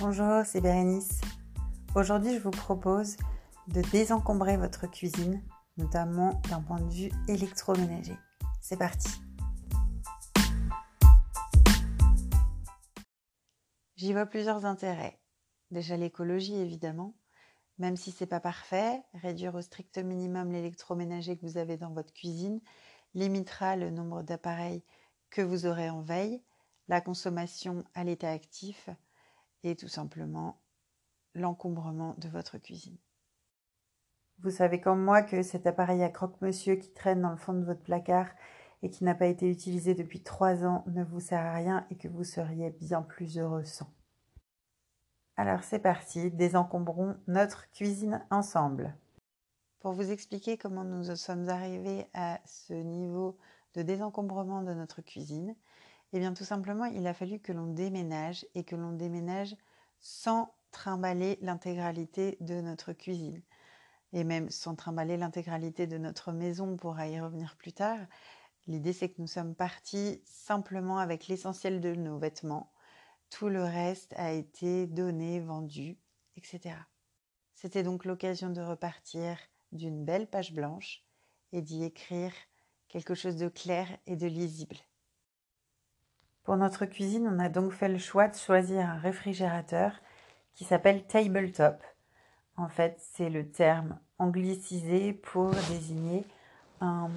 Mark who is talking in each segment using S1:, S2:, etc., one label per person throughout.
S1: Bonjour, c'est Bérénice. Aujourd'hui, je vous propose de désencombrer votre cuisine, notamment d'un point de vue électroménager. C'est parti. J'y vois plusieurs intérêts. Déjà l'écologie évidemment, même si c'est pas parfait, réduire au strict minimum l'électroménager que vous avez dans votre cuisine limitera le nombre d'appareils que vous aurez en veille, la consommation à l'état actif, et tout simplement l'encombrement de votre cuisine. Vous savez comme moi que cet appareil à croque-monsieur qui traîne dans le fond de votre placard et qui n'a pas été utilisé depuis trois ans ne vous sert à rien et que vous seriez bien plus heureux sans. Alors c'est parti, désencombrons notre cuisine ensemble. Pour vous expliquer comment nous sommes arrivés à ce niveau de désencombrement de notre cuisine, eh bien, tout simplement, il a fallu que l'on déménage et que l'on déménage sans trimballer l'intégralité de notre cuisine. Et même sans trimballer l'intégralité de notre maison, on pourra y revenir plus tard. L'idée, c'est que nous sommes partis simplement avec l'essentiel de nos vêtements. Tout le reste a été donné, vendu, etc. C'était donc l'occasion de repartir d'une belle page blanche et d'y écrire quelque chose de clair et de lisible. Pour notre cuisine, on a donc fait le choix de choisir un réfrigérateur qui s'appelle tabletop. En fait, c'est le terme anglicisé pour désigner un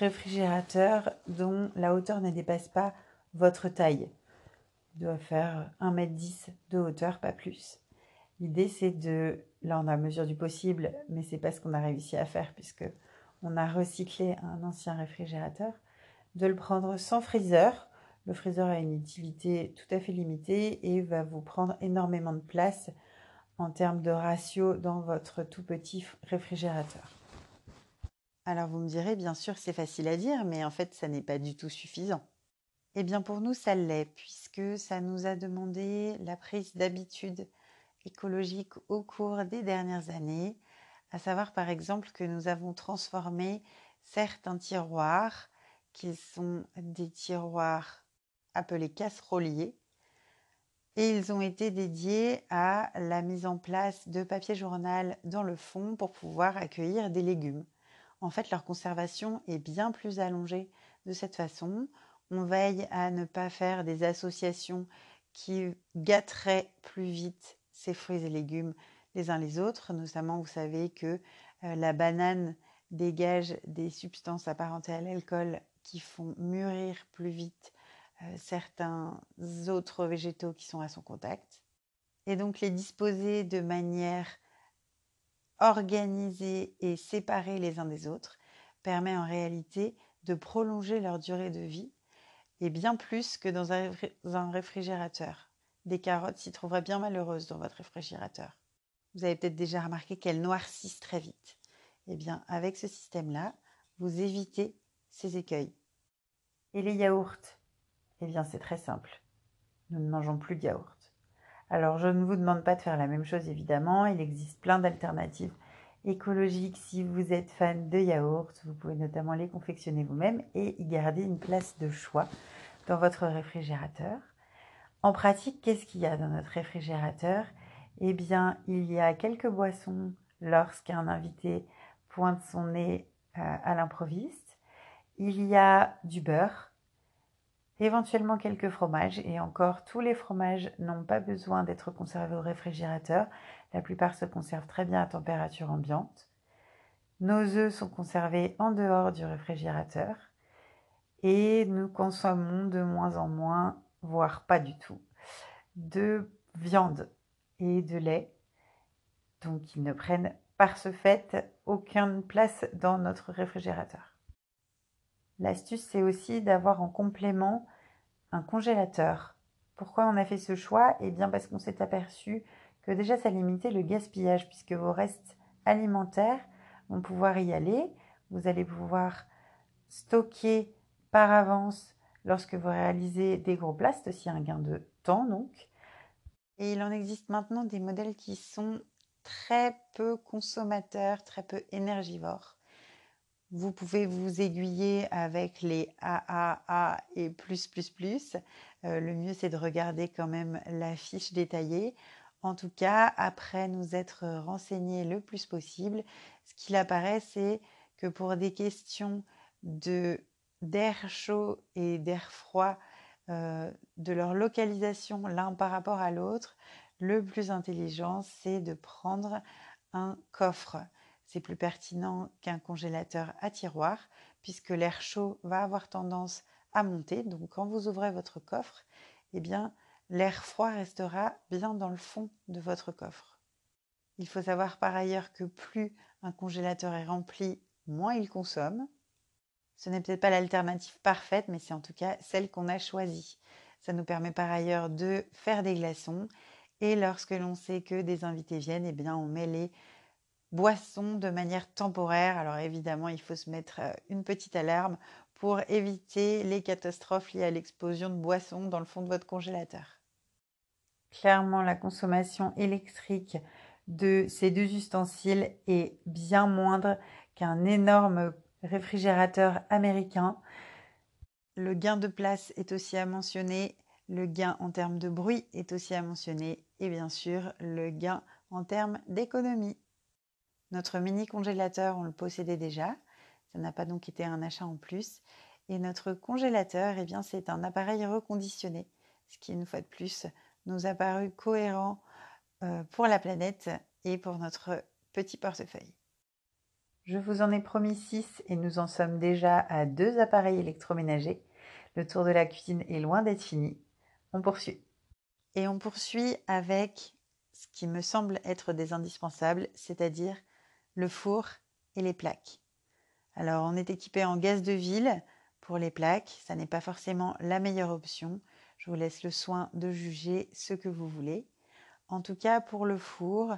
S1: réfrigérateur dont la hauteur ne dépasse pas votre taille. Il doit faire 1m10 de hauteur, pas plus. L'idée, c'est de, là on a mesure du possible, mais c'est pas ce qu'on a réussi à faire puisque on a recyclé un ancien réfrigérateur, de le prendre sans freezer le freezer a une utilité tout à fait limitée et va vous prendre énormément de place en termes de ratio dans votre tout petit réfrigérateur. Alors vous me direz, bien sûr, c'est facile à dire, mais en fait, ça n'est pas du tout suffisant. Eh bien, pour nous, ça l'est, puisque ça nous a demandé la prise d'habitude écologique au cours des dernières années, à savoir par exemple que nous avons transformé certains tiroirs, qui sont des tiroirs appelés casseroliers. Et ils ont été dédiés à la mise en place de papier journal dans le fond pour pouvoir accueillir des légumes. En fait, leur conservation est bien plus allongée de cette façon. On veille à ne pas faire des associations qui gâteraient plus vite ces fruits et légumes les uns les autres. Notamment, vous savez que euh, la banane dégage des substances apparentées à l'alcool qui font mûrir plus vite euh, certains autres végétaux qui sont à son contact. Et donc les disposer de manière organisée et séparée les uns des autres permet en réalité de prolonger leur durée de vie et bien plus que dans un réfrigérateur. Des carottes s'y trouveraient bien malheureuses dans votre réfrigérateur. Vous avez peut-être déjà remarqué qu'elles noircissent très vite. Eh bien, avec ce système-là, vous évitez ces écueils. Et les yaourts? Eh bien, c'est très simple. Nous ne mangeons plus de yaourt. Alors, je ne vous demande pas de faire la même chose, évidemment. Il existe plein d'alternatives écologiques si vous êtes fan de yaourt. Vous pouvez notamment les confectionner vous-même et y garder une place de choix dans votre réfrigérateur. En pratique, qu'est-ce qu'il y a dans notre réfrigérateur? Eh bien, il y a quelques boissons lorsqu'un invité pointe son nez euh, à l'improviste. Il y a du beurre, éventuellement quelques fromages et encore tous les fromages n'ont pas besoin d'être conservés au réfrigérateur. La plupart se conservent très bien à température ambiante. Nos œufs sont conservés en dehors du réfrigérateur et nous consommons de moins en moins, voire pas du tout, de viande et de lait. Donc ils ne prennent par ce fait aucune place dans notre réfrigérateur. L'astuce, c'est aussi d'avoir en complément un congélateur. Pourquoi on a fait ce choix? Eh bien parce qu'on s'est aperçu que déjà ça limitait le gaspillage puisque vos restes alimentaires vont pouvoir y aller. Vous allez pouvoir stocker par avance lorsque vous réalisez des gros plats. C'est aussi un gain de temps donc. Et il en existe maintenant des modèles qui sont très peu consommateurs, très peu énergivores. Vous pouvez vous aiguiller avec les AAA et plus plus plus. Euh, le mieux c'est de regarder quand même la fiche détaillée. En tout cas, après nous être renseignés le plus possible, ce qu'il apparaît c'est que pour des questions d'air chaud et d'air froid, euh, de leur localisation l'un par rapport à l'autre, le plus intelligent c'est de prendre un coffre c'est plus pertinent qu'un congélateur à tiroir puisque l'air chaud va avoir tendance à monter. Donc quand vous ouvrez votre coffre, eh bien l'air froid restera bien dans le fond de votre coffre. Il faut savoir par ailleurs que plus un congélateur est rempli, moins il consomme. Ce n'est peut-être pas l'alternative parfaite, mais c'est en tout cas celle qu'on a choisie. Ça nous permet par ailleurs de faire des glaçons. Et lorsque l'on sait que des invités viennent, eh bien on met les boisson de manière temporaire. Alors évidemment, il faut se mettre euh, une petite alarme pour éviter les catastrophes liées à l'explosion de boissons dans le fond de votre congélateur. Clairement, la consommation électrique de ces deux ustensiles est bien moindre qu'un énorme réfrigérateur américain. Le gain de place est aussi à mentionner, le gain en termes de bruit est aussi à mentionner et bien sûr le gain en termes d'économie. Notre mini congélateur, on le possédait déjà. Ça n'a pas donc été un achat en plus. Et notre congélateur, eh bien, c'est un appareil reconditionné, ce qui, une fois de plus, nous a paru cohérent euh, pour la planète et pour notre petit portefeuille. Je vous en ai promis 6 et nous en sommes déjà à deux appareils électroménagers. Le tour de la cuisine est loin d'être fini. On poursuit. Et on poursuit avec ce qui me semble être des indispensables, c'est-à-dire le four et les plaques. Alors on est équipé en gaz de ville pour les plaques, ça n'est pas forcément la meilleure option. Je vous laisse le soin de juger ce que vous voulez. En tout cas pour le four,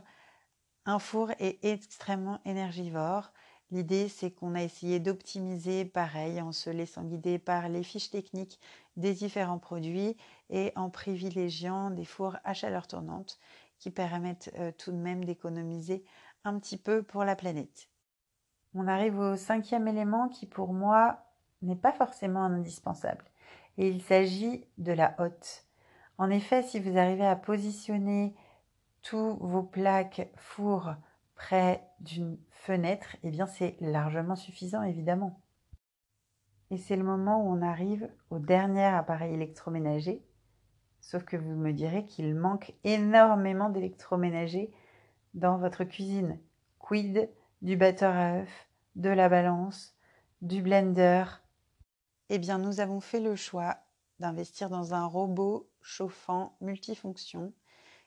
S1: un four est extrêmement énergivore. L'idée, c'est qu'on a essayé d'optimiser pareil en se laissant guider par les fiches techniques des différents produits et en privilégiant des fours à chaleur tournante qui permettent euh, tout de même d'économiser un petit peu pour la planète. On arrive au cinquième élément qui pour moi n'est pas forcément indispensable. Et il s'agit de la hotte. En effet, si vous arrivez à positionner tous vos plaques four près d'une fenêtre, eh bien c'est largement suffisant évidemment. Et c'est le moment où on arrive au dernier appareil électroménager. Sauf que vous me direz qu'il manque énormément d'électroménager dans votre cuisine. Quid du batteur à œufs, de la balance, du blender? Eh bien, nous avons fait le choix d'investir dans un robot chauffant multifonction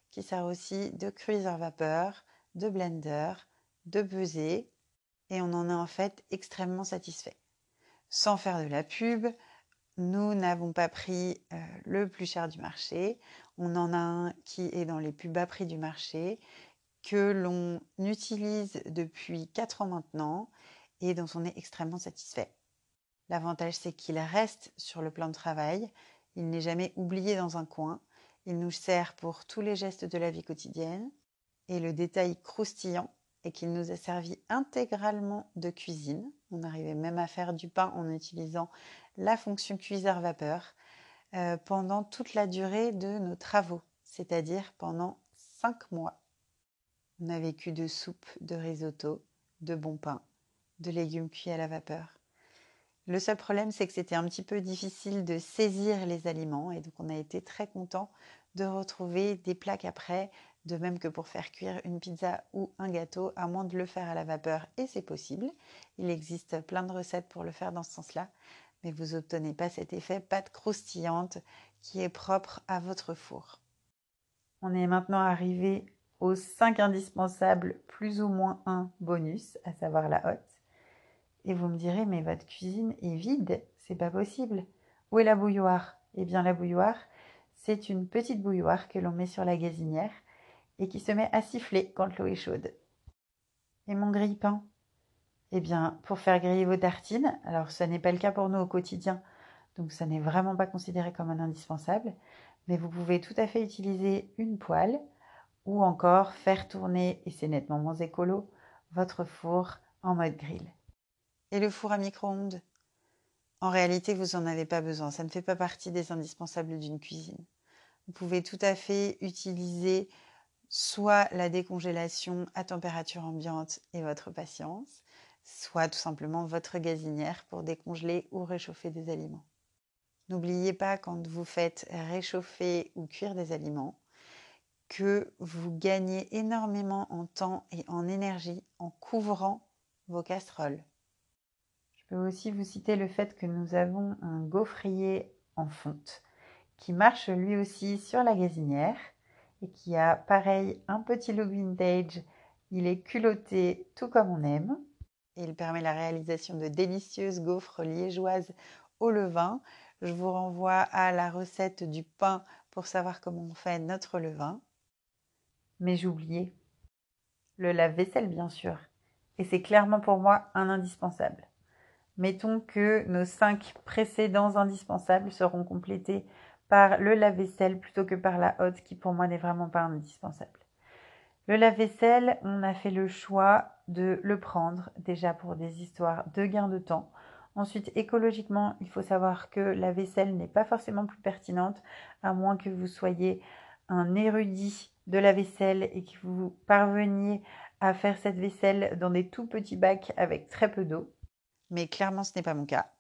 S1: qui sert aussi de cuiseur vapeur, de blender, de buzzer et on en est en fait extrêmement satisfait. Sans faire de la pub, nous n'avons pas pris euh, le plus cher du marché. On en a un qui est dans les plus bas prix du marché que l'on utilise depuis 4 ans maintenant et dont on est extrêmement satisfait. L'avantage, c'est qu'il reste sur le plan de travail, il n'est jamais oublié dans un coin, il nous sert pour tous les gestes de la vie quotidienne, et le détail croustillant est qu'il nous a servi intégralement de cuisine. On arrivait même à faire du pain en utilisant la fonction cuiseur vapeur euh, pendant toute la durée de nos travaux, c'est-à-dire pendant 5 mois. On a vécu de soupe, de risotto, de bon pain, de légumes cuits à la vapeur. Le seul problème, c'est que c'était un petit peu difficile de saisir les aliments et donc on a été très content de retrouver des plaques après, de même que pour faire cuire une pizza ou un gâteau, à moins de le faire à la vapeur, et c'est possible. Il existe plein de recettes pour le faire dans ce sens-là, mais vous n'obtenez pas cet effet pâte croustillante qui est propre à votre four. On est maintenant arrivé aux 5 indispensables, plus ou moins un bonus, à savoir la hotte. Et vous me direz, mais votre cuisine est vide, c'est pas possible. Où est la bouilloire? Eh bien, la bouilloire, c'est une petite bouilloire que l'on met sur la gazinière et qui se met à siffler quand l'eau est chaude. Et mon grille-pain? Eh bien, pour faire griller vos tartines, alors ça n'est pas le cas pour nous au quotidien, donc ça n'est vraiment pas considéré comme un indispensable, mais vous pouvez tout à fait utiliser une poêle ou encore faire tourner, et c'est nettement moins écolo, votre four en mode grill. Et le four à micro-ondes? En réalité, vous n'en avez pas besoin. Ça ne fait pas partie des indispensables d'une cuisine. Vous pouvez tout à fait utiliser soit la décongélation à température ambiante et votre patience, soit tout simplement votre gazinière pour décongeler ou réchauffer des aliments. N'oubliez pas quand vous faites réchauffer ou cuire des aliments que vous gagnez énormément en temps et en énergie en couvrant vos casseroles. Je peux aussi vous citer le fait que nous avons un gaufrier en fonte qui marche lui aussi sur la gazinière et qui a pareil un petit look vintage. Il est culotté tout comme on aime. Et il permet la réalisation de délicieuses gaufres liégeoises au levain. Je vous renvoie à la recette du pain pour savoir comment on fait notre levain. Mais j'oubliais. Le lave-vaisselle, bien sûr. Et c'est clairement pour moi un indispensable. Mettons que nos cinq précédents indispensables seront complétés par le lave-vaisselle plutôt que par la hotte qui pour moi n'est vraiment pas indispensable. Le lave-vaisselle, on a fait le choix de le prendre déjà pour des histoires de gain de temps. Ensuite, écologiquement, il faut savoir que la vaisselle n'est pas forcément plus pertinente, à moins que vous soyez un érudit de la vaisselle et que vous parveniez à faire cette vaisselle dans des tout petits bacs avec très peu d'eau. Mais clairement, ce n'est pas mon cas.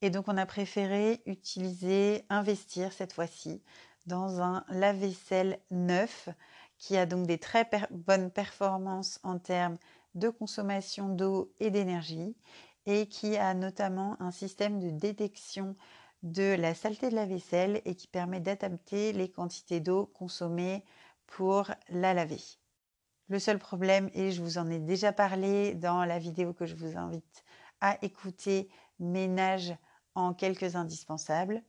S1: Et donc, on a préféré utiliser, investir cette fois-ci dans un lave-vaisselle neuf qui a donc des très bonnes performances en termes de consommation d'eau et d'énergie et qui a notamment un système de détection de la saleté de la vaisselle et qui permet d'adapter les quantités d'eau consommées pour la laver. Le seul problème, et je vous en ai déjà parlé dans la vidéo que je vous invite à écouter, ménage en quelques indispensables.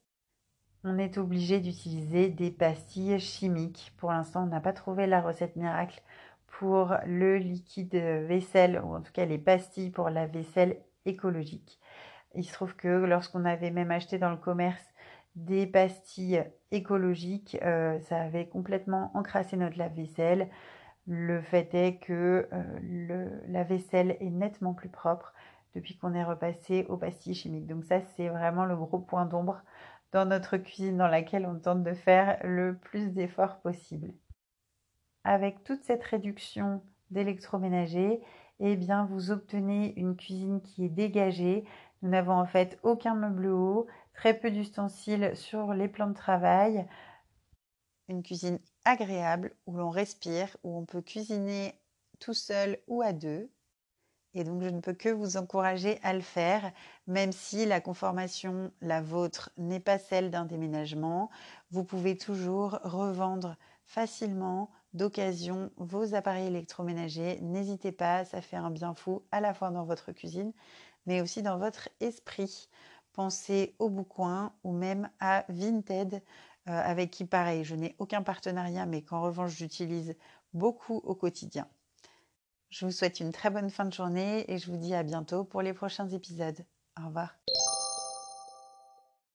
S1: On est obligé d'utiliser des pastilles chimiques. Pour l'instant, on n'a pas trouvé la recette miracle pour le liquide vaisselle, ou en tout cas les pastilles pour la vaisselle écologique. Il se trouve que lorsqu'on avait même acheté dans le commerce des pastilles écologiques, euh, ça avait complètement encrassé notre lave-vaisselle. Le fait est que euh, la vaisselle est nettement plus propre depuis qu'on est repassé aux pastilles chimiques. Donc ça, c'est vraiment le gros point d'ombre dans notre cuisine dans laquelle on tente de faire le plus d'efforts possible. Avec toute cette réduction d'électroménager, eh bien, vous obtenez une cuisine qui est dégagée. Nous n'avons en fait aucun meuble haut, très peu d'ustensiles sur les plans de travail. Une cuisine agréable où l'on respire, où on peut cuisiner tout seul ou à deux. Et donc, je ne peux que vous encourager à le faire, même si la conformation, la vôtre, n'est pas celle d'un déménagement. Vous pouvez toujours revendre facilement d'occasion vos appareils électroménagers. N'hésitez pas, ça fait un bien fou à la fois dans votre cuisine, mais aussi dans votre esprit. Pensez au Boucoin ou même à Vinted, euh, avec qui, pareil, je n'ai aucun partenariat, mais qu'en revanche, j'utilise beaucoup au quotidien. Je vous souhaite une très bonne fin de journée et je vous dis à bientôt pour les prochains épisodes. Au revoir.